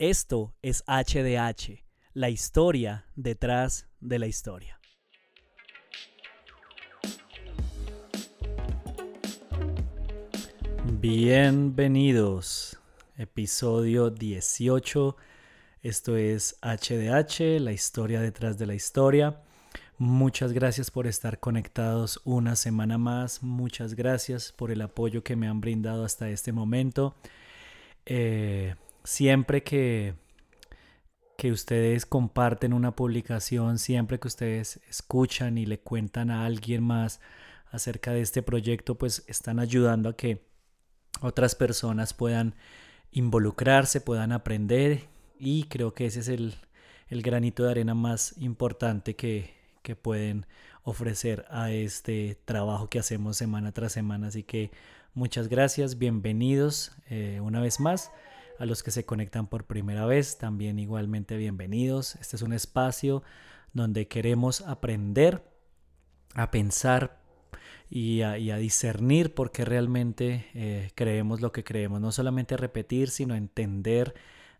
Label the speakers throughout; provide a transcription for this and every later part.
Speaker 1: Esto es HDH, la historia detrás de la historia. Bienvenidos, episodio 18. Esto es HDH, la historia detrás de la historia. Muchas gracias por estar conectados una semana más. Muchas gracias por el apoyo que me han brindado hasta este momento. Eh, siempre que, que ustedes comparten una publicación, siempre que ustedes escuchan y le cuentan a alguien más acerca de este proyecto, pues están ayudando a que otras personas puedan involucrarse, puedan aprender y creo que ese es el, granito de arena más importante que, que pueden ofrecer a este trabajo que hacemos semana tras semana. Así que muchas gracias, bienvenidos eh, una vez más a los que se conectan por primera vez, también igualmente bienvenidos. Este es un espacio donde queremos aprender a pensar y a, discernir por qué realmente eh, creemos lo que creemos. No solamente repetir, sino entender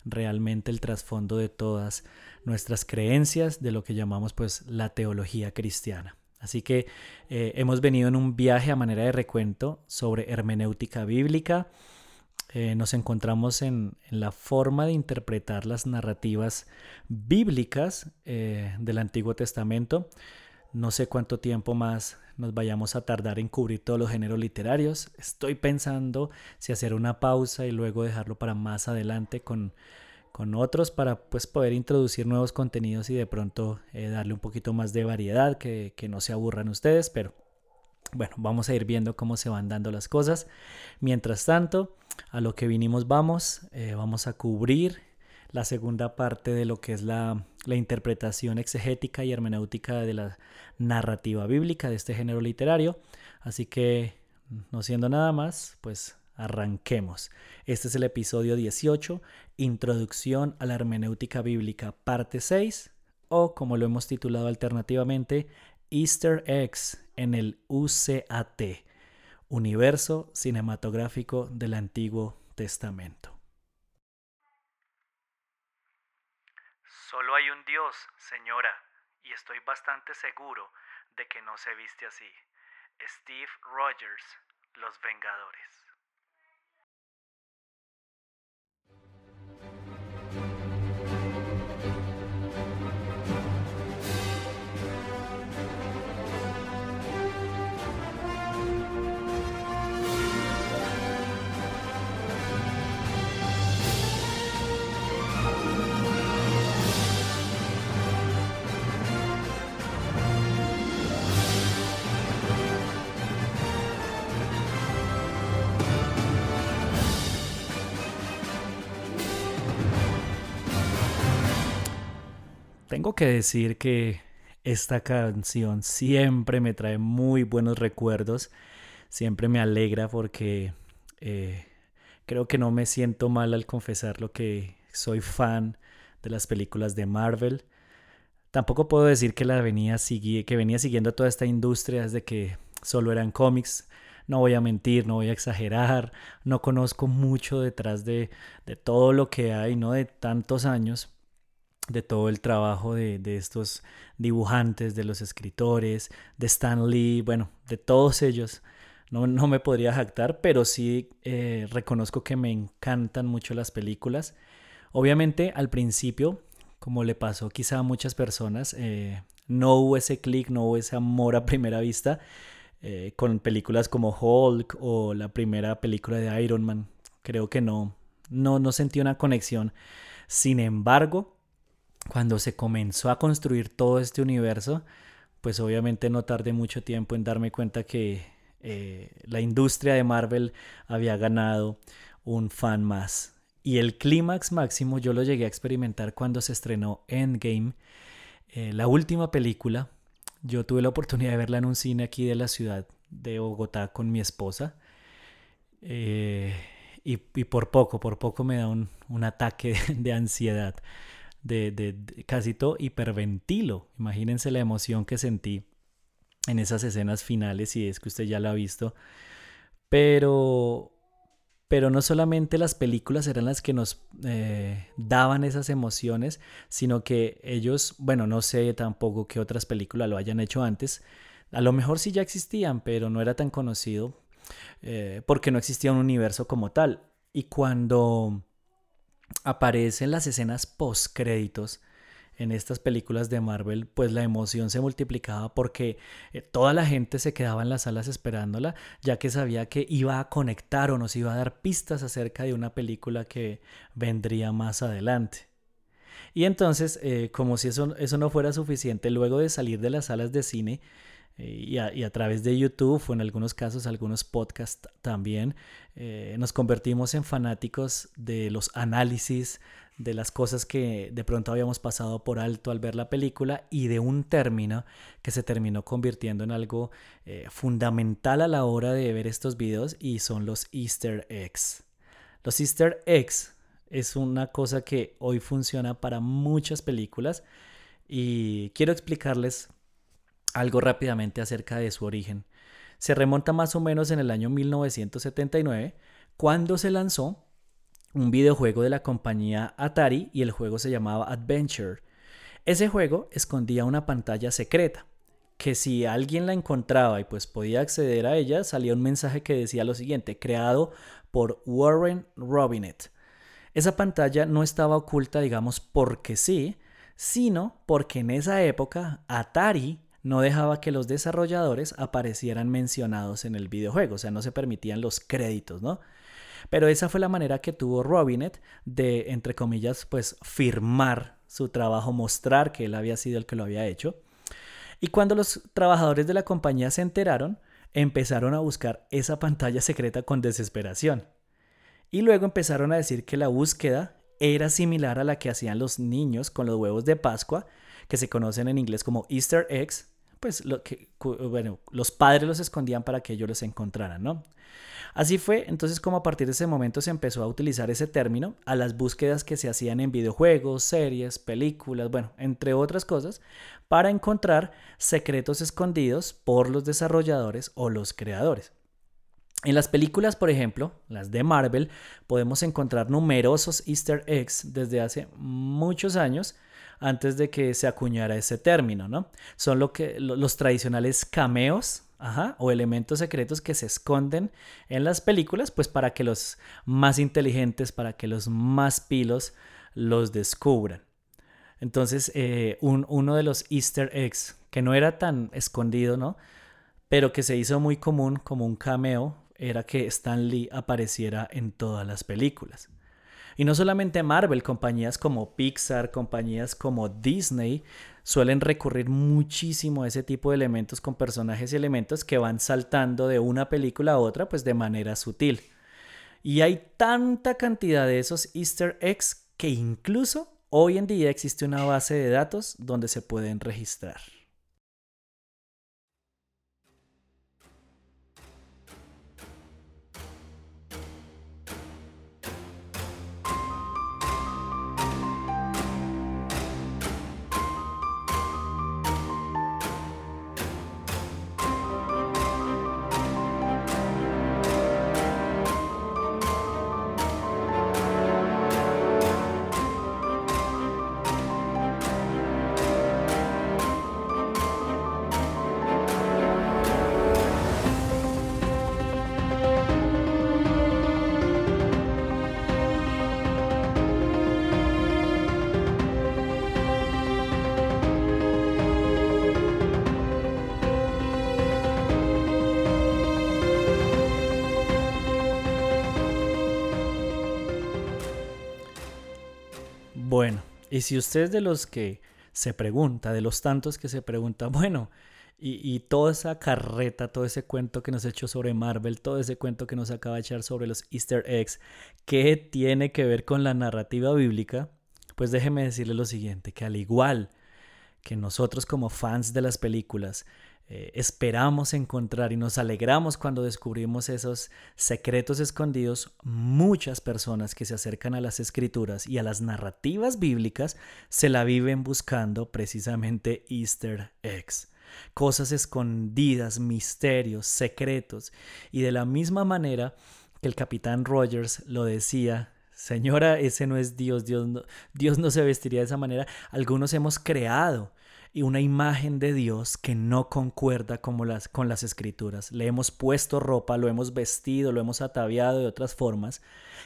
Speaker 1: realmente el trasfondo de todas nuestras creencias, de lo que llamamos pues la teología cristiana. Así que eh, hemos venido en un viaje a manera de recuento sobre hermenéutica bíblica. Eh, nos encontramos en, la forma de interpretar las narrativas bíblicas eh, del Antiguo Testamento. No sé cuánto tiempo más nos vayamos a tardar en cubrir todos los géneros literarios. Estoy pensando si hacer una pausa y luego dejarlo para más adelante con, con otros para pues, poder introducir nuevos contenidos y de pronto eh, darle un poquito más de variedad, que, que no se aburran ustedes, pero bueno, vamos a ir viendo cómo se van dando las cosas. Mientras tanto, a lo que vinimos vamos, eh, vamos a cubrir la segunda parte de lo que es la, interpretación exegética y hermenéutica de la narrativa bíblica de este género literario. Así que, no siendo nada más, pues arranquemos. Este es el episodio 18, Introducción a la hermenéutica bíblica, parte 6, o como lo hemos titulado alternativamente, Easter eggs en el UCAT, Universo Cinematográfico del Antiguo Testamento.
Speaker 2: Solo hay un Dios, señora, y estoy bastante seguro de que no se viste así. Steve Rogers, Los Vengadores.
Speaker 1: Tengo que decir que esta canción siempre me trae muy buenos recuerdos, siempre me alegra porque eh, creo que no me siento mal al confesar lo que soy fan de las películas de Marvel. Tampoco puedo decir que la venía que venía siguiendo toda esta industria desde que solo eran cómics. No voy a mentir, no voy a exagerar, no conozco mucho detrás de, de todo lo que hay, ¿no? De tantos años, de todo el trabajo de, estos dibujantes, de los escritores, de Stan Lee, bueno, de todos ellos. No, me podría jactar, pero sí eh, reconozco que me encantan mucho las películas. Obviamente al principio, como le pasó quizá a muchas personas, eh, no hubo ese clic, no hubo ese amor a primera vista eh, con películas como Hulk o la primera película de Iron Man. Creo que no, no, no sentí una conexión. Sin embargo, cuando se comenzó a construir todo este universo, pues obviamente no tardé mucho tiempo en darme cuenta que eh, la industria de Marvel había ganado un fan más. Y el clímax máximo yo lo llegué a experimentar cuando se estrenó Endgame, eh, la última película. Yo tuve la oportunidad de verla en un cine aquí de la ciudad de Bogotá con mi esposa. Eh, y, por poco, por poco me da un, ataque de ansiedad de, casi todo hiperventilo. Imagínense la emoción que sentí en esas escenas finales, si es que usted ya la ha visto. Pero pero no solamente las películas eran las que nos eh, daban esas emociones, sino que ellos, bueno, no sé tampoco qué otras películas lo hayan hecho antes, a lo mejor sí ya existían, pero no era tan conocido eh, porque no existía un universo como tal. Y cuando aparecen las escenas post créditos, en estas películas de Marvel, pues la emoción se multiplicaba porque eh, toda la gente se quedaba en las salas esperándola, ya que sabía que iba a conectar o nos iba a dar pistas acerca de una película que vendría más adelante. Y entonces, eh, como si eso, eso no fuera suficiente, luego de salir de las salas de cine, eh, y a, través de YouTube o en algunos casos algunos podcasts también, nos convertimos en fanáticos de los análisis, de las cosas que de pronto habíamos pasado por alto al ver la película y de un término que se terminó convirtiendo en algo eh, fundamental a la hora de ver estos videos y son los easter eggs. Los easter eggs es una cosa que hoy funciona para muchas películas y quiero explicarles algo rápidamente acerca de su origen. Se remonta más o menos en el año 1979 cuando se lanzó un videojuego de la compañía Atari y el juego se llamaba Adventure. Ese juego escondía una pantalla secreta, que si alguien la encontraba y pues podía acceder a ella, salía un mensaje que decía lo siguiente, creado por Warren Robinet. Esa pantalla no estaba oculta, digamos, porque sí, sino porque en esa época Atari no dejaba que los desarrolladores aparecieran mencionados en el videojuego, o sea, no se permitían los créditos, ¿no? Pero esa fue la manera que tuvo Robinet de, entre comillas, pues firmar su trabajo, mostrar que él había sido el que lo había hecho. Y cuando los trabajadores de la compañía se enteraron, empezaron a buscar esa pantalla secreta con desesperación. Y luego empezaron a decir que la búsqueda era similar a la que hacían los niños con los huevos de Pascua, que se conocen en inglés como Easter eggs, pues lo que, bueno, los padres los escondían para que ellos los encontraran, ¿no? Así fue entonces como a partir de ese momento se empezó a utilizar ese término a las búsquedas que se hacían en videojuegos, series, películas, bueno, entre otras cosas, para encontrar secretos escondidos por los desarrolladores o los creadores. En las películas, por ejemplo, las de Marvel, podemos encontrar numerosos easter eggs desde hace muchos años antes de que se acuñara ese término, ¿no? Son lo que, los tradicionales cameos o elementos secretos que se esconden en las películas, pues para que los más inteligentes, para que los más pilos los descubran. Entonces, eh, uno de los easter eggs, que no era tan escondido, ¿no? Pero que se hizo muy común como un cameo, era que Stan Lee apareciera en todas las películas. Y no solamente Marvel, compañías como Pixar, compañías como Disney, suelen recurrir muchísimo a ese tipo de elementos con personajes y elementos que van saltando de una película a otra, pues de manera sutil. Y hay tanta cantidad de esos easter eggs que incluso hoy en día existe una base de datos donde se pueden registrar. Y si usted es de los que se pregunta, de los tantos que se pregunta, bueno, y, toda esa carreta, todo ese cuento que nos ha hecho sobre Marvel, todo ese cuento que nos acaba de echar sobre los easter eggs, ¿qué tiene que ver con la narrativa bíblica? Pues déjeme decirle lo siguiente, que al igual que nosotros como fans de las películas eh, esperamos encontrar y nos alegramos cuando descubrimos esos secretos escondidos, muchas personas que se acercan a las escrituras y a las narrativas bíblicas se la viven buscando precisamente easter eggs cosas escondidas, misterios, secretos. Y de la misma manera que el capitán Rogers lo decía. Señora, ese no es Dios, Dios Dios no se vestiría de esa manera. Algunos hemos creado una imagen de Dios que no concuerda como las, con las escrituras. Le hemos puesto ropa, lo hemos vestido, lo hemos ataviado de otras formas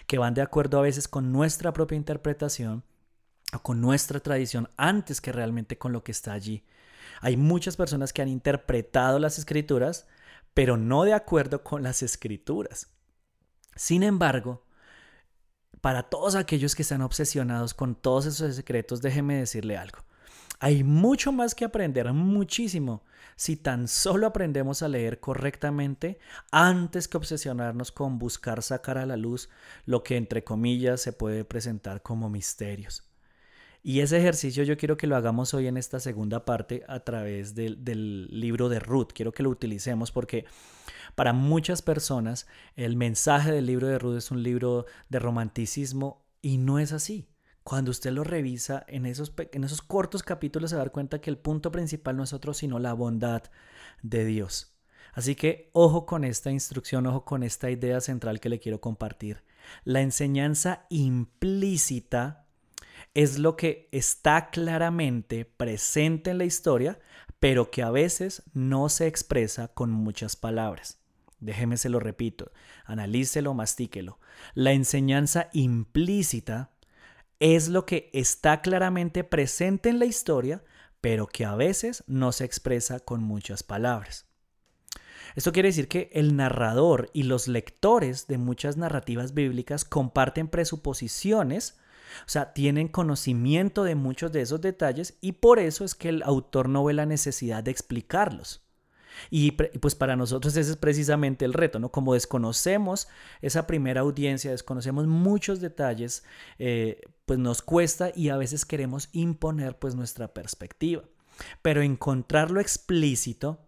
Speaker 1: que van de acuerdo a veces con nuestra propia interpretación o con nuestra tradición antes que realmente con lo que está allí. Hay muchas personas que han interpretado las escrituras, pero no de acuerdo con las escrituras. Sin embargo, para todos aquellos que están obsesionados con todos esos secretos, déjeme decirle algo. Hay mucho más que aprender, muchísimo, si tan solo aprendemos a leer correctamente antes que obsesionarnos con buscar sacar a la luz lo que entre comillas se puede presentar como misterios. Y ese ejercicio yo quiero que lo hagamos hoy en esta segunda parte a través del, libro de Ruth. Quiero que lo utilicemos porque para muchas personas el mensaje del libro de Ruth es un libro de romanticismo y no es así. Cuando usted lo revisa en esos, en esos cortos capítulos se va a dar cuenta que el punto principal no es otro sino la bondad de Dios. Así que ojo con esta instrucción, ojo con esta idea central que le quiero compartir. La enseñanza implícita es lo que está claramente presente en la historia, pero que a veces no se expresa con muchas palabras. Déjeme se lo repito, analícelo, mastíquelo. La enseñanza implícita es lo que está claramente presente en la historia, pero que a veces no se expresa con muchas palabras. Esto quiere decir que el narrador y los lectores de muchas narrativas bíblicas comparten presuposiciones, o sea, tienen conocimiento de muchos de esos detalles y por eso es que el autor no ve la necesidad de explicarlos. Y pues para nosotros ese es precisamente el reto, ¿no? Como desconocemos esa primera audiencia, desconocemos muchos detalles, eh, pues nos cuesta y a veces queremos imponer pues nuestra perspectiva. Pero encontrarlo explícito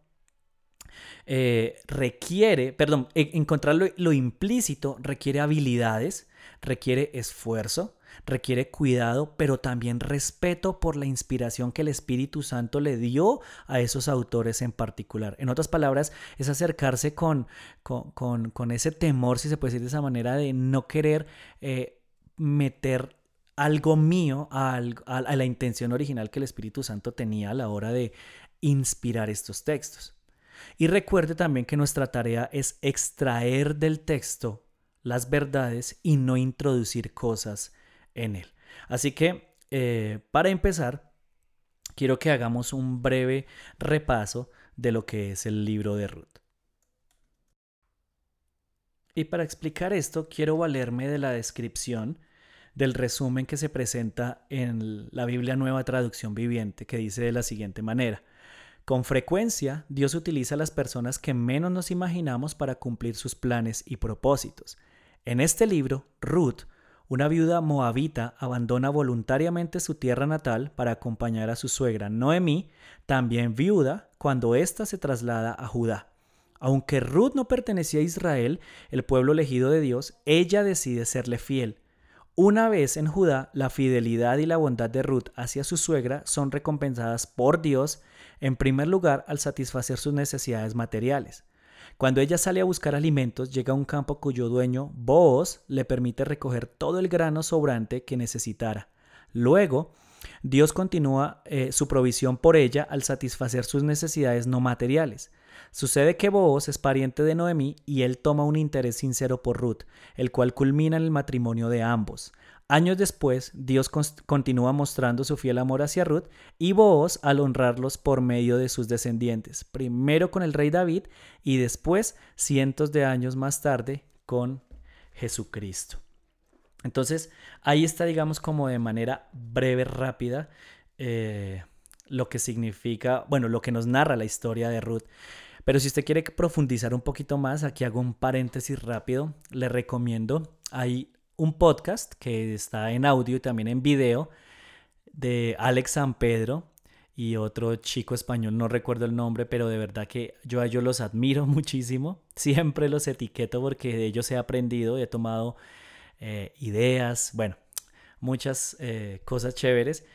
Speaker 1: eh, requiere, perdón, e, encontrarlo lo implícito requiere habilidades, requiere esfuerzo, requiere cuidado, pero también respeto por la inspiración que el Espíritu Santo le dio a esos autores en particular. En otras palabras, es acercarse con, con, ese temor, si se puede decir de esa manera, de no querer eh, meter algo mío a, a la intención original que el Espíritu Santo tenía a la hora de inspirar estos textos. Y recuerde también que nuestra tarea es extraer del texto las verdades y no introducir cosas en él. Así que, eh, para empezar, quiero que hagamos un breve repaso de lo que es el libro de Ruth. Y para explicar esto, quiero valerme de la descripción del resumen que se presenta en la Biblia Nueva Traducción Viviente, que dice de la siguiente manera. Con frecuencia, Dios utiliza a las personas que menos nos imaginamos para cumplir sus planes y propósitos. En este libro, Ruth una viuda moabita abandona voluntariamente su tierra natal para acompañar a su suegra Noemí, también viuda, cuando ésta se traslada a Judá. Aunque Ruth no pertenecía a Israel, el pueblo elegido de Dios, ella decide serle fiel. Una vez en Judá, la fidelidad y la bondad de Ruth hacia su suegra son recompensadas por Dios, en primer lugar al satisfacer sus necesidades materiales. Cuando ella sale a buscar alimentos, llega a un campo cuyo dueño, Boaz, le permite recoger todo el grano sobrante que necesitara. Luego, Dios continúa eh, su provisión por ella al satisfacer sus necesidades no materiales. Sucede que Boaz es pariente de Noemí y él toma un interés sincero por Ruth, el cual culmina en el matrimonio de ambos. Años después, Dios continúa mostrando su fiel amor hacia Ruth y Booz al honrarlos por medio de sus descendientes, primero con el rey David y después, cientos de años más tarde, con Jesucristo. Entonces, ahí está, digamos, como de manera breve, rápida, eh, lo que significa, bueno, lo que nos narra la historia de Ruth. Pero si usted quiere profundizar un poquito más, aquí hago un paréntesis rápido, le recomiendo, hay un podcast que está en audio y también en video de Alex San Pedro y otro chico español, no recuerdo el nombre, pero de verdad que yo a ellos los admiro muchísimo. Siempre los etiqueto porque de ellos he aprendido, he tomado eh, ideas, bueno, muchas eh, cosas chéveres.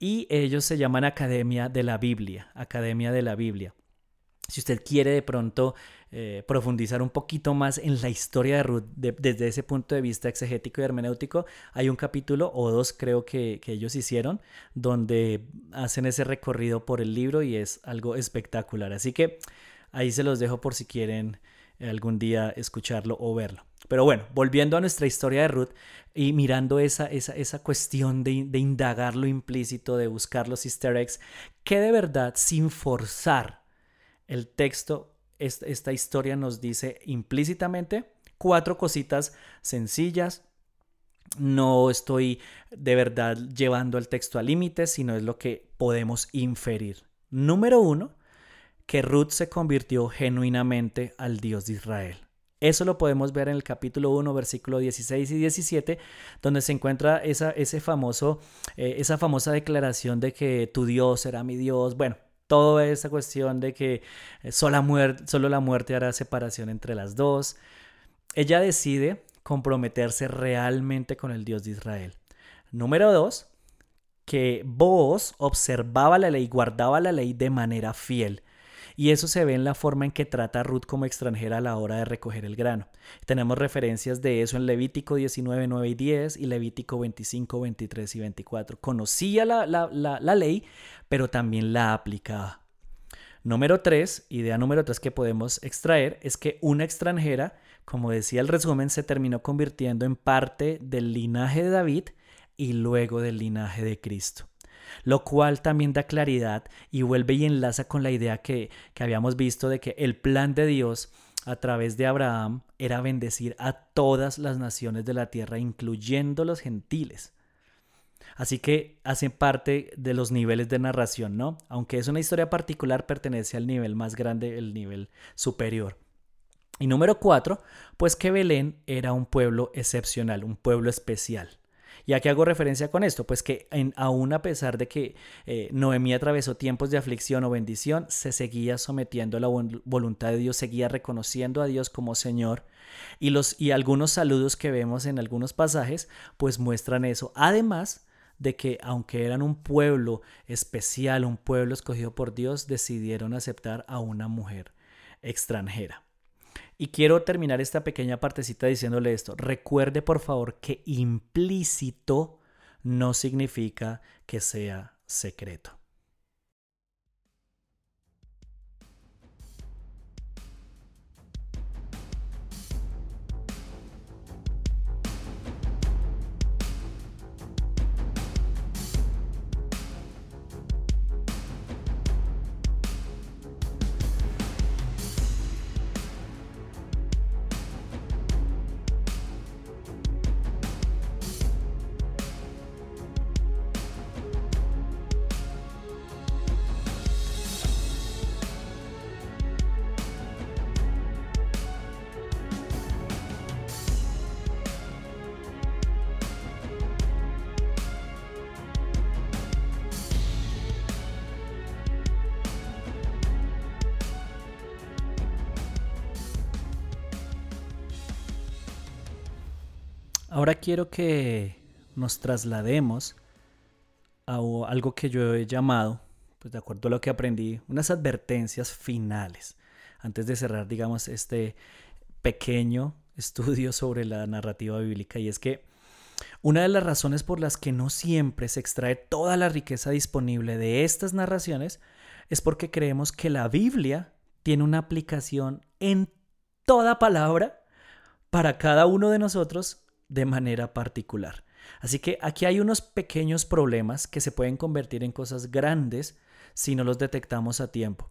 Speaker 1: Y ellos se llaman Academia de la Biblia, Academia de la Biblia. Si usted quiere de pronto eh, profundizar un poquito más en la historia de Ruth desde ese punto de vista exegético y hermenéutico, hay un capítulo o dos creo que, que ellos hicieron donde hacen ese recorrido por el libro y es algo espectacular. Así que ahí se los dejo por si quieren algún día escucharlo o verlo. Pero bueno, volviendo a nuestra historia de Ruth y mirando esa, esa, esa cuestión de, de, indagar lo implícito, de buscar los easter eggs, que de verdad, sin forzar el texto, esta, historia nos dice implícitamente cuatro cositas sencillas. No estoy de verdad llevando el texto a límites, sino es lo que podemos inferir. Número uno, que Ruth se convirtió genuinamente al Dios de Israel. Eso lo podemos ver en el capítulo 1, versículo 16 y 17, donde se encuentra esa, ese famoso, eh, esa famosa declaración de que tu Dios será mi Dios. Bueno, toda esa cuestión de que eh, solo, solo la muerte hará separación entre las dos. Ella decide comprometerse realmente con el Dios de Israel. Número dos, que vos observaba la ley, guardaba la ley de manera fiel. Y eso se ve en la forma en que trata Ruth como extranjera a la hora de recoger el grano. Tenemos referencias de eso en Levítico 19, 9 y 10 y Levítico 25, 23 y 24. Conocía la, la, la, ley, pero también la aplicaba. Número 3, idea número 3 que podemos extraer es que una extranjera, como decía el resumen, se terminó convirtiendo en parte del linaje de David y luego del linaje de Cristo lo cual también da claridad y vuelve y enlaza con la idea que, que habíamos visto de que el plan de Dios a través de Abraham era bendecir a todas las naciones de la tierra, incluyendo los gentiles. Así que hacen parte de los niveles de narración, ¿no? Aunque es una historia particular, pertenece al nivel más grande, el nivel superior. Y número cuatro, pues que Belén era un pueblo excepcional, un pueblo especial. ¿Y a qué hago referencia con esto? Pues que aún a pesar de que eh, Noemí atravesó tiempos de aflicción o bendición, se seguía sometiendo a la voluntad de Dios, seguía reconociendo a Dios como Señor. Y, los, y algunos saludos que vemos en algunos pasajes, pues muestran eso. Además de que aunque eran un pueblo especial, un pueblo escogido por Dios, decidieron aceptar a una mujer extranjera. Y quiero terminar esta pequeña partecita diciéndole esto. Recuerde por favor que implícito no significa que sea secreto. Ahora quiero que nos traslademos a algo que yo he llamado, pues de acuerdo a lo que aprendí, unas advertencias finales, antes de cerrar, digamos, este pequeño estudio sobre la narrativa bíblica. Y es que una de las razones por las que no siempre se extrae toda la riqueza disponible de estas narraciones es porque creemos que la Biblia tiene una aplicación en toda palabra para cada uno de nosotros de manera particular. Así que aquí hay unos pequeños problemas que se pueden convertir en cosas grandes si no los detectamos a tiempo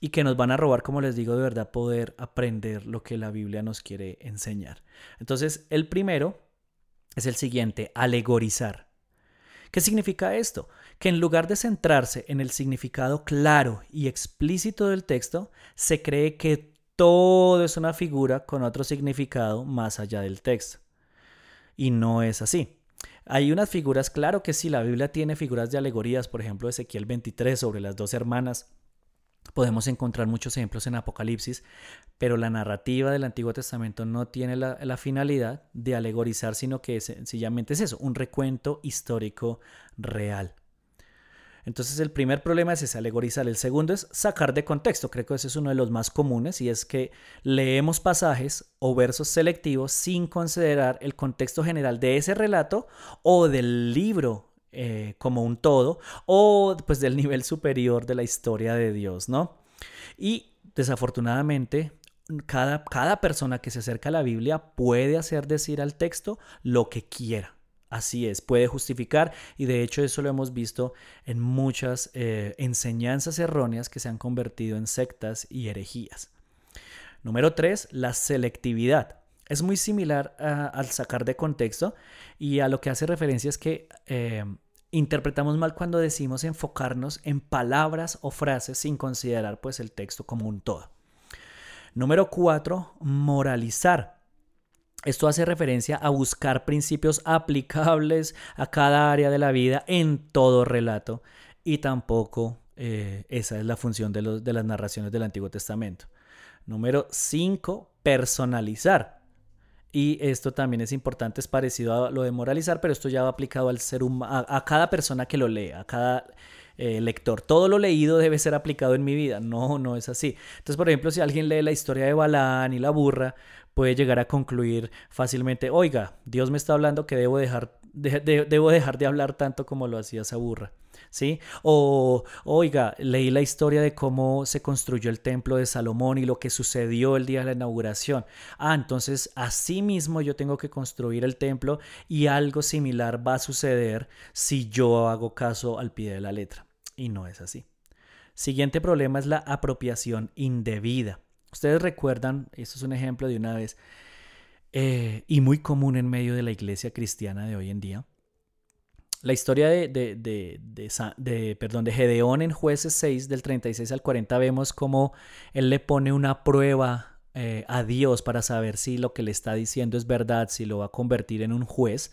Speaker 1: y que nos van a robar, como les digo, de verdad poder aprender lo que la Biblia nos quiere enseñar. Entonces, el primero es el siguiente, alegorizar. ¿Qué significa esto? Que en lugar de centrarse en el significado claro y explícito del texto, se cree que todo es una figura con otro significado más allá del texto y no es así. Hay unas figuras, claro que sí, la Biblia tiene figuras de alegorías, por ejemplo Ezequiel 23 sobre las dos hermanas. Podemos encontrar muchos ejemplos en Apocalipsis, pero la narrativa del Antiguo Testamento no tiene la, finalidad de alegorizar, sino que sencillamente es eso, un recuento histórico real. Entonces el primer problema es ese, alegorizar. El segundo es sacar de contexto. Creo que ese es uno de los más comunes y es que leemos pasajes o versos selectivos sin considerar el contexto general de ese relato o del libro eh, como un todo o pues del nivel superior de la historia de Dios, ¿no? Y desafortunadamente cada, cada persona que se acerca a la Biblia puede hacer decir al texto lo que quiera. Así es, puede justificar y de hecho eso lo hemos visto en muchas eh, enseñanzas erróneas que se han convertido en sectas y herejías. Número tres, la selectividad. Es muy similar al sacar de contexto y a lo que hace referencia es que eh, interpretamos mal cuando decimos enfocarnos en palabras o frases sin considerar pues el texto como un todo. Número cuatro, moralizar. Esto hace referencia a buscar principios aplicables a cada área de la vida en todo relato y tampoco eh, esa es la función de, de las narraciones del Antiguo Testamento. Número 5. Personalizar. Y esto también es importante, es parecido a lo de moralizar, pero esto ya va aplicado al ser humano, a, cada persona que lo lee, a cada eh, lector. Todo lo leído debe ser aplicado en mi vida. No, no es así. Entonces, por ejemplo, si alguien lee la historia de Balán y la burra, puede llegar a concluir fácilmente, oiga, Dios me está hablando que debo dejar de, debo dejar de hablar tanto como lo hacía esa burra. ¿Sí? O, oiga, leí la historia de cómo se construyó el templo de Salomón y lo que sucedió el día de la inauguración. Ah, entonces así mismo yo tengo que construir el templo y algo similar va a suceder si yo hago caso al pie de la letra. Y no es así. Siguiente problema es la apropiación indebida. Ustedes recuerdan, esto es un ejemplo de una vez, eh, y muy común en medio de la iglesia cristiana de hoy en día. La historia de, de, perdón, de Gedeón en jueces 6 del 36 al 40 vemos cómo él le pone una prueba eh, a Dios para saber si lo que le está diciendo es verdad, si lo va a convertir en un juez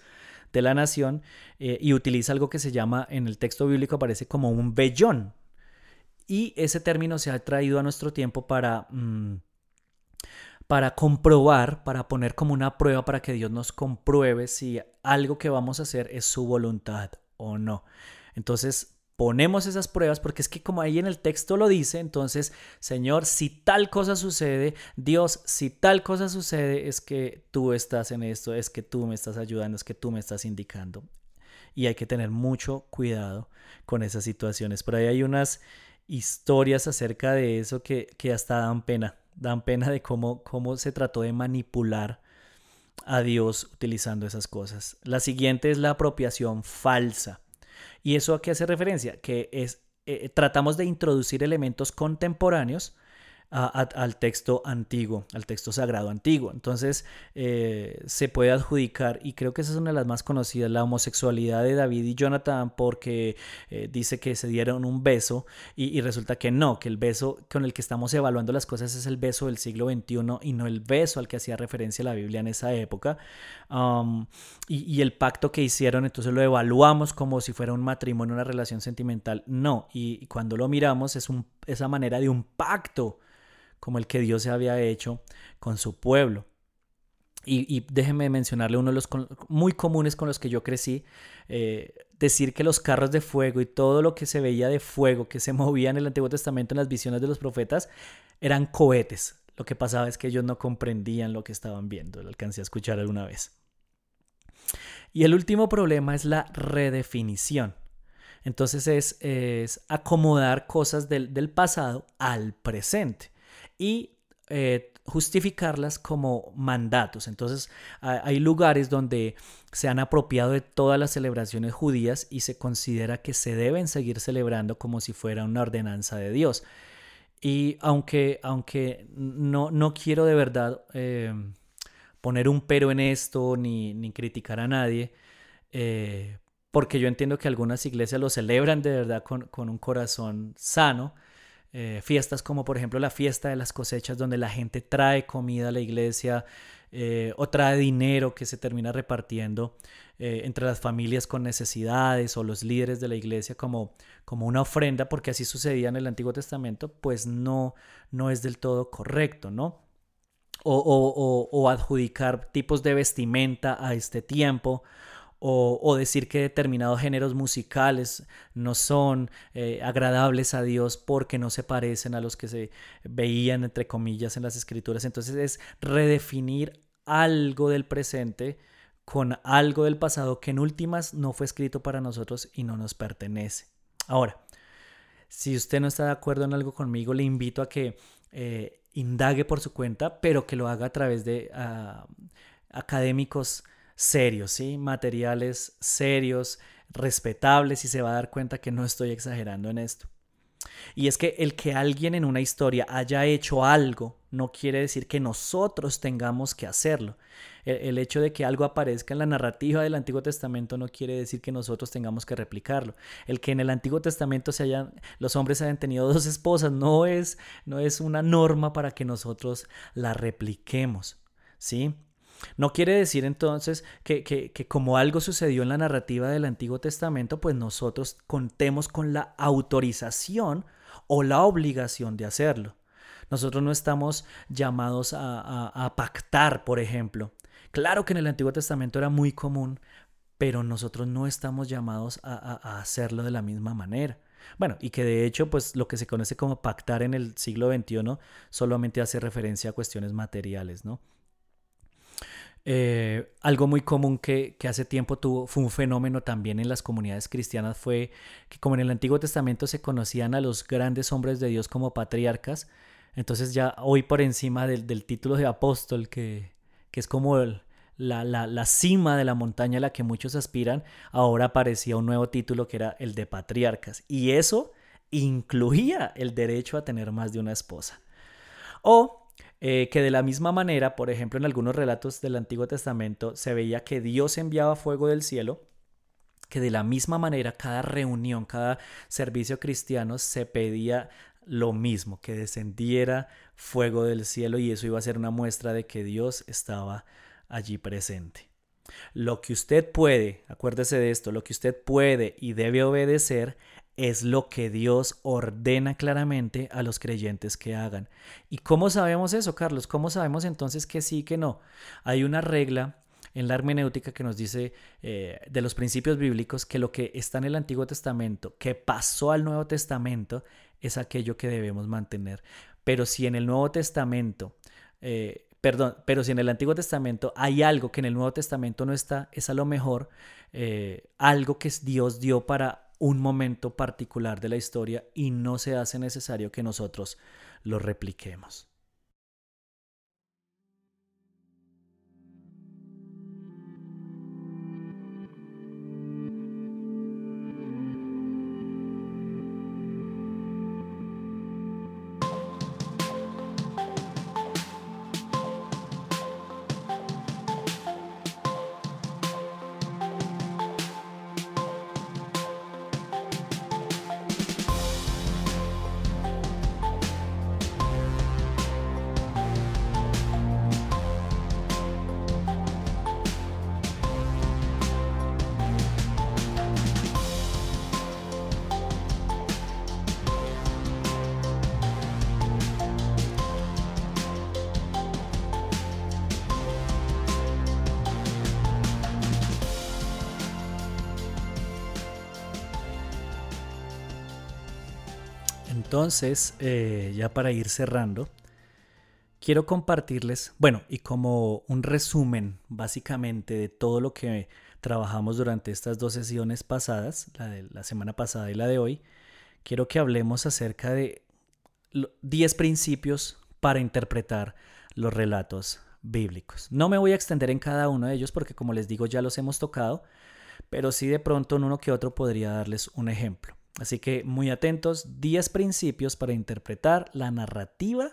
Speaker 1: de la nación eh, y utiliza algo que se llama en el texto bíblico aparece como un vellón y ese término se ha traído a nuestro tiempo para mm, para comprobar, para poner como una prueba para que Dios nos compruebe si algo que vamos a hacer es su voluntad o no. Entonces, ponemos esas pruebas porque es que como ahí en el texto lo dice, entonces, Señor, si tal cosa sucede, Dios, si tal cosa sucede, es que tú estás en esto, es que tú me estás ayudando, es que tú me estás indicando. Y hay que tener mucho cuidado con esas situaciones. Por ahí hay unas historias acerca de eso que, que hasta dan pena dan pena de cómo, cómo se trató de manipular a Dios utilizando esas cosas. La siguiente es la apropiación falsa. ¿Y eso a qué hace referencia? Que es, eh, tratamos de introducir elementos contemporáneos al texto antiguo, al texto sagrado antiguo. Entonces eh, se puede adjudicar, y creo que esa es una de las más conocidas, la homosexualidad de David y Jonathan, porque eh, dice que se dieron un beso y, resulta que no, que el beso con el que estamos evaluando las cosas es el beso del siglo XXI y no el beso al que hacía referencia la Biblia en esa época. Um, y, el pacto que hicieron, entonces lo evaluamos como si fuera un matrimonio, una relación sentimental. No, y, cuando lo miramos es un, esa manera de un pacto como el que Dios se había hecho con su pueblo. Y, déjenme mencionarle uno de los muy comunes con los que yo crecí, eh, decir que los carros de fuego y todo lo que se veía de fuego que se movía en el Antiguo Testamento en las visiones de los profetas eran cohetes. Lo que pasaba es que ellos no comprendían lo que estaban viendo, lo alcancé a escuchar alguna vez. Y el último problema es la redefinición. Entonces es, acomodar cosas del pasado al presente y eh, justificarlas como mandatos. Entonces hay lugares donde se han apropiado de todas las celebraciones judías y se considera que se deben seguir celebrando como si fuera una ordenanza de Dios. Y aunque, aunque no, no quiero de verdad eh, poner un pero en esto ni, criticar a nadie, eh, porque yo entiendo que algunas iglesias lo celebran de verdad con, con un corazón sano, eh, fiestas como por ejemplo la fiesta de las cosechas donde la gente trae comida a la iglesia eh, o trae dinero que se termina repartiendo eh, entre las familias con necesidades o los líderes de la iglesia como, como una ofrenda porque así sucedía en el Antiguo Testamento pues no, no es del todo correcto, ¿no? O, o, o adjudicar tipos de vestimenta a este tiempo o, decir que determinados géneros musicales no son eh, agradables a Dios porque no se parecen a los que se veían, entre comillas, en las escrituras. Entonces es redefinir algo del presente con algo del pasado que en últimas no fue escrito para nosotros y no nos pertenece. Ahora, si usted no está de acuerdo en algo conmigo, le invito a que eh, indague por su cuenta, pero que lo haga a través de ah, académicos serios, ¿sí? Materiales serios, respetables y se va a dar cuenta que no estoy exagerando en esto. Y es que el que alguien en una historia haya hecho algo no quiere decir que nosotros tengamos que hacerlo. El, hecho de que algo aparezca en la narrativa del Antiguo Testamento no quiere decir que nosotros tengamos que replicarlo. El que en el Antiguo Testamento se hayan, los hombres hayan tenido dos esposas no es, no es una norma para que nosotros la repliquemos. ¿Sí? No quiere decir entonces que, que, que, como algo sucedió en la narrativa del Antiguo Testamento, pues nosotros contemos con la autorización o la obligación de hacerlo. Nosotros no estamos llamados a, pactar, por ejemplo. Claro que en el Antiguo Testamento era muy común, pero nosotros no estamos llamados a, hacerlo de la misma manera. Bueno, y que de hecho, pues lo que se conoce como pactar en el siglo XXI solamente hace referencia a cuestiones materiales, ¿no? Eh, algo muy común que, que, hace tiempo tuvo, fue un fenómeno también en las comunidades cristianas, fue que como en el Antiguo Testamento se conocían a los grandes hombres de Dios como patriarcas, entonces ya hoy por encima del, título de apóstol, que, es como la, la, cima de la montaña a la que muchos aspiran, ahora aparecía un nuevo título que era el de patriarcas. Y eso incluía el derecho a tener más de una esposa. O eh, que de la misma manera, por ejemplo, en algunos relatos del Antiguo Testamento se veía que Dios enviaba fuego del cielo, que de la misma manera cada reunión, cada servicio cristiano se pedía lo mismo, que descendiera fuego del cielo y eso iba a ser una muestra de que Dios estaba allí presente. Lo que usted puede, acuérdese de esto, lo que usted puede y debe obedecer es lo que Dios ordena claramente a los creyentes que hagan. ¿Y cómo sabemos eso, Carlos? ¿Cómo sabemos entonces que sí, que no? Hay una regla en la hermenéutica que nos dice eh, de los principios bíblicos que lo que está en el Antiguo Testamento, que pasó al Nuevo Testamento, es aquello que debemos mantener. Pero si en el Nuevo Testamento, eh, perdón, pero si en el Antiguo Testamento hay algo que en el Nuevo Testamento no está, es a lo mejor eh, algo que Dios dio para un momento particular de la historia y no se hace necesario que nosotros lo repliquemos. Entonces, eh, ya para ir cerrando, quiero compartirles, bueno, y como un resumen básicamente de todo lo que trabajamos durante estas dos sesiones pasadas, la de la semana pasada y la de hoy, quiero que hablemos acerca de 10 principios para interpretar los relatos bíblicos. No me voy a extender en cada uno de ellos porque como les digo ya los hemos tocado, pero sí de pronto en uno que otro podría darles un ejemplo. Así que muy atentos, 10 principios para interpretar la narrativa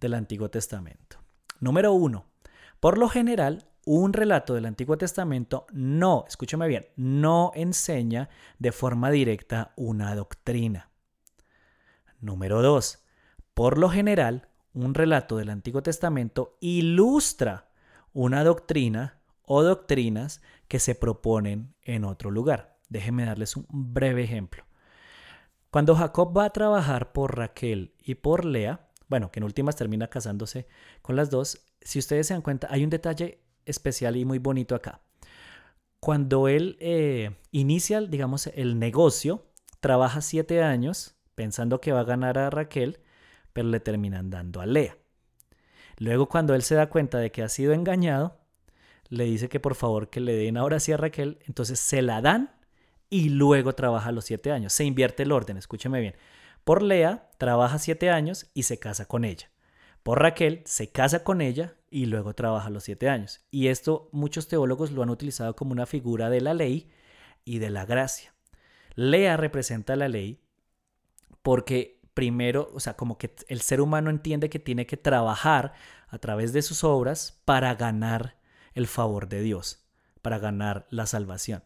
Speaker 1: del Antiguo Testamento. Número 1. Por lo general, un relato del Antiguo Testamento no, escúchame bien, no enseña de forma directa una doctrina. Número 2. Por lo general, un relato del Antiguo Testamento ilustra una doctrina o doctrinas que se proponen en otro lugar. Déjenme darles un breve ejemplo. Cuando Jacob va a trabajar por Raquel y por Lea, bueno, que en últimas termina casándose con las dos, si ustedes se dan cuenta, hay un detalle especial y muy bonito acá. cuando él eh, inicia, digamos, el negocio, trabaja siete años pensando que va a ganar a Raquel, pero le terminan dando a Lea. Luego cuando él se da cuenta de que ha sido engañado, le dice que por favor que le den ahora sí a Raquel, entonces se la dan y luego trabaja los siete años. Se invierte el orden, escúcheme bien. Por Lea trabaja siete años y se casa con ella. Por Raquel se casa con ella y luego trabaja los siete años. Y esto muchos teólogos lo han utilizado como una figura de la ley y de la gracia. Lea representa la ley porque primero, o sea, como que el ser humano entiende que tiene que trabajar a través de sus obras para ganar el favor de Dios, para ganar la salvación.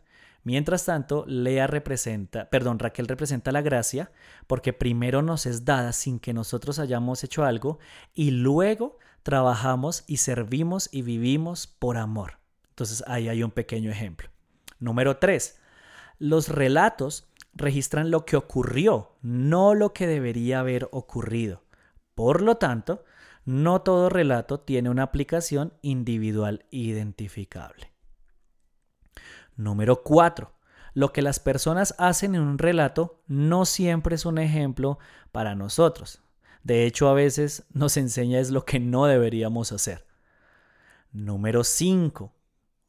Speaker 1: Mientras tanto, Lea representa, perdón, Raquel representa la gracia, porque primero nos es dada sin que nosotros hayamos hecho algo y luego trabajamos y servimos y vivimos por amor. Entonces ahí hay un pequeño ejemplo. Número 3. Los relatos registran lo que ocurrió, no lo que debería haber ocurrido. Por lo tanto, no todo relato tiene una aplicación individual identificable. Número 4. Lo que las personas hacen en un relato no siempre es un ejemplo para nosotros. De hecho, a veces nos enseña es lo que no deberíamos hacer. Número 5.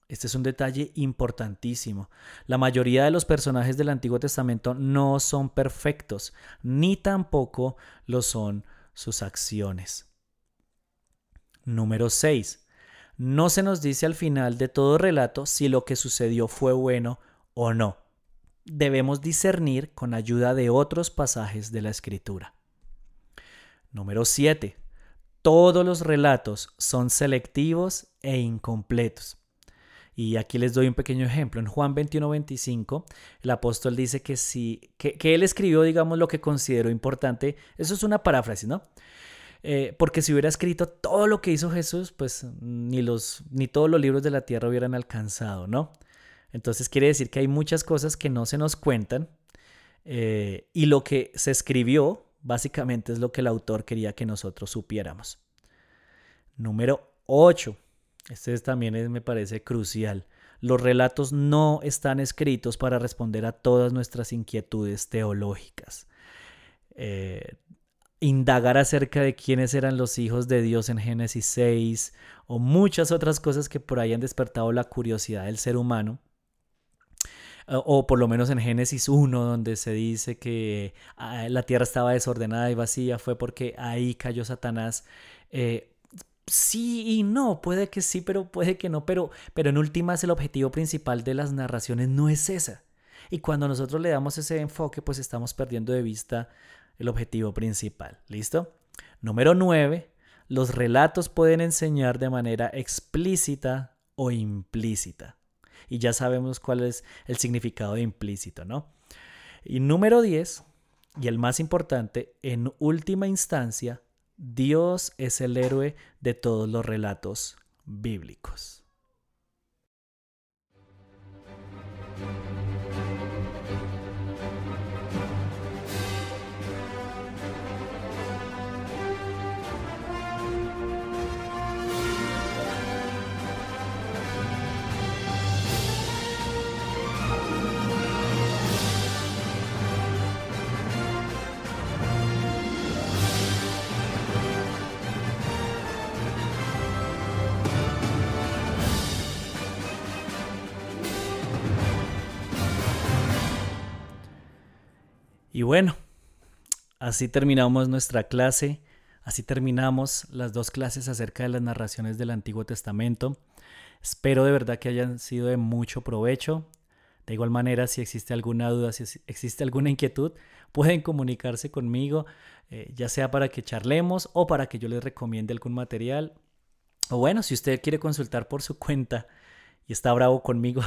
Speaker 1: Este es un detalle importantísimo. La mayoría de los personajes del Antiguo Testamento no son perfectos, ni tampoco lo son sus acciones. Número 6. No se nos dice al final de todo relato si lo que sucedió fue bueno o no. Debemos discernir con ayuda de otros pasajes de la Escritura. Número 7. Todos los relatos son selectivos e incompletos. Y aquí les doy un pequeño ejemplo. En Juan 21, 25, el apóstol dice que, si, que, él escribió, digamos, lo que consideró importante. Eso es una paráfrasis, ¿no? Eh, porque si hubiera escrito todo lo que hizo Jesús, pues ni, los, ni todos los libros de la tierra hubieran alcanzado, ¿no? Entonces quiere decir que hay muchas cosas que no se nos cuentan eh, y lo que se escribió básicamente es lo que el autor quería que nosotros supiéramos. Número 8. Este también me parece crucial. Los relatos no están escritos para responder a todas nuestras inquietudes teológicas. Eh, indagar acerca de quiénes eran los hijos de Dios en Génesis 6 o muchas otras cosas que por ahí han despertado la curiosidad del ser humano. O por lo menos en Génesis 1, donde se dice que ah, la tierra estaba desordenada y vacía, fue porque ahí cayó Satanás. Eh, sí y no, puede que sí, pero puede que no, pero, pero en últimas el objetivo principal de las narraciones no es esa. Y cuando nosotros le damos ese enfoque, pues estamos perdiendo de vista el objetivo principal. ¿Listo? Número 9. Los relatos pueden enseñar de manera explícita o implícita. Y ya sabemos cuál es el significado de implícito, ¿no? Y número 10, y el más importante, en última instancia, Dios es el héroe de todos los relatos bíblicos. Y bueno, así terminamos nuestra clase, así terminamos las dos clases acerca de las narraciones del Antiguo Testamento. Espero de verdad que hayan sido de mucho provecho. De igual manera, si existe alguna duda, si existe alguna inquietud, pueden comunicarse conmigo, eh, ya sea para que charlemos o para que yo les recomiende algún material. O bueno, si usted quiere consultar por su cuenta y está bravo conmigo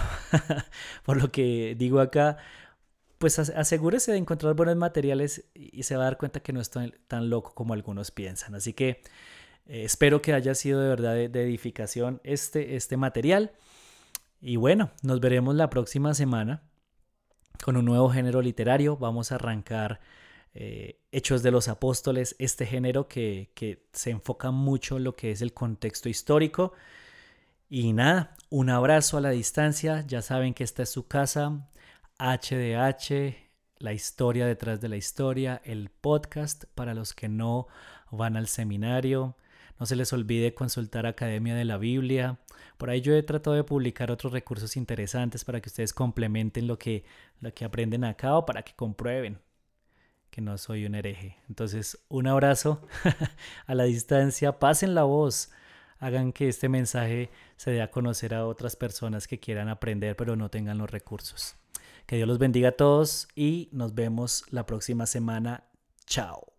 Speaker 1: por lo que digo acá, pues asegúrese de encontrar buenos materiales y se va a dar cuenta que no es tan, loco como algunos piensan. Así que eh, espero que haya sido de verdad de, edificación este, este material. Y bueno, nos veremos la próxima semana con un nuevo género literario. Vamos a arrancar eh, Hechos de los Apóstoles, este género que, que se enfoca mucho en lo que es el contexto histórico Y nada, un abrazo a la distancia. Ya saben que esta es su casa. HDH, la historia detrás de la historia, el podcast para los que no van al seminario. No se les olvide consultar Academia de la Biblia. Por ahí yo he tratado de publicar otros recursos interesantes para que ustedes complementen lo que, lo que aprenden acá o para que comprueben que no soy un hereje. Entonces, un abrazo a la distancia. Pasen la voz. Hagan que este mensaje se dé a conocer a otras personas que quieran aprender pero no tengan los recursos. Que Dios los bendiga a todos y nos vemos la próxima semana. Chao.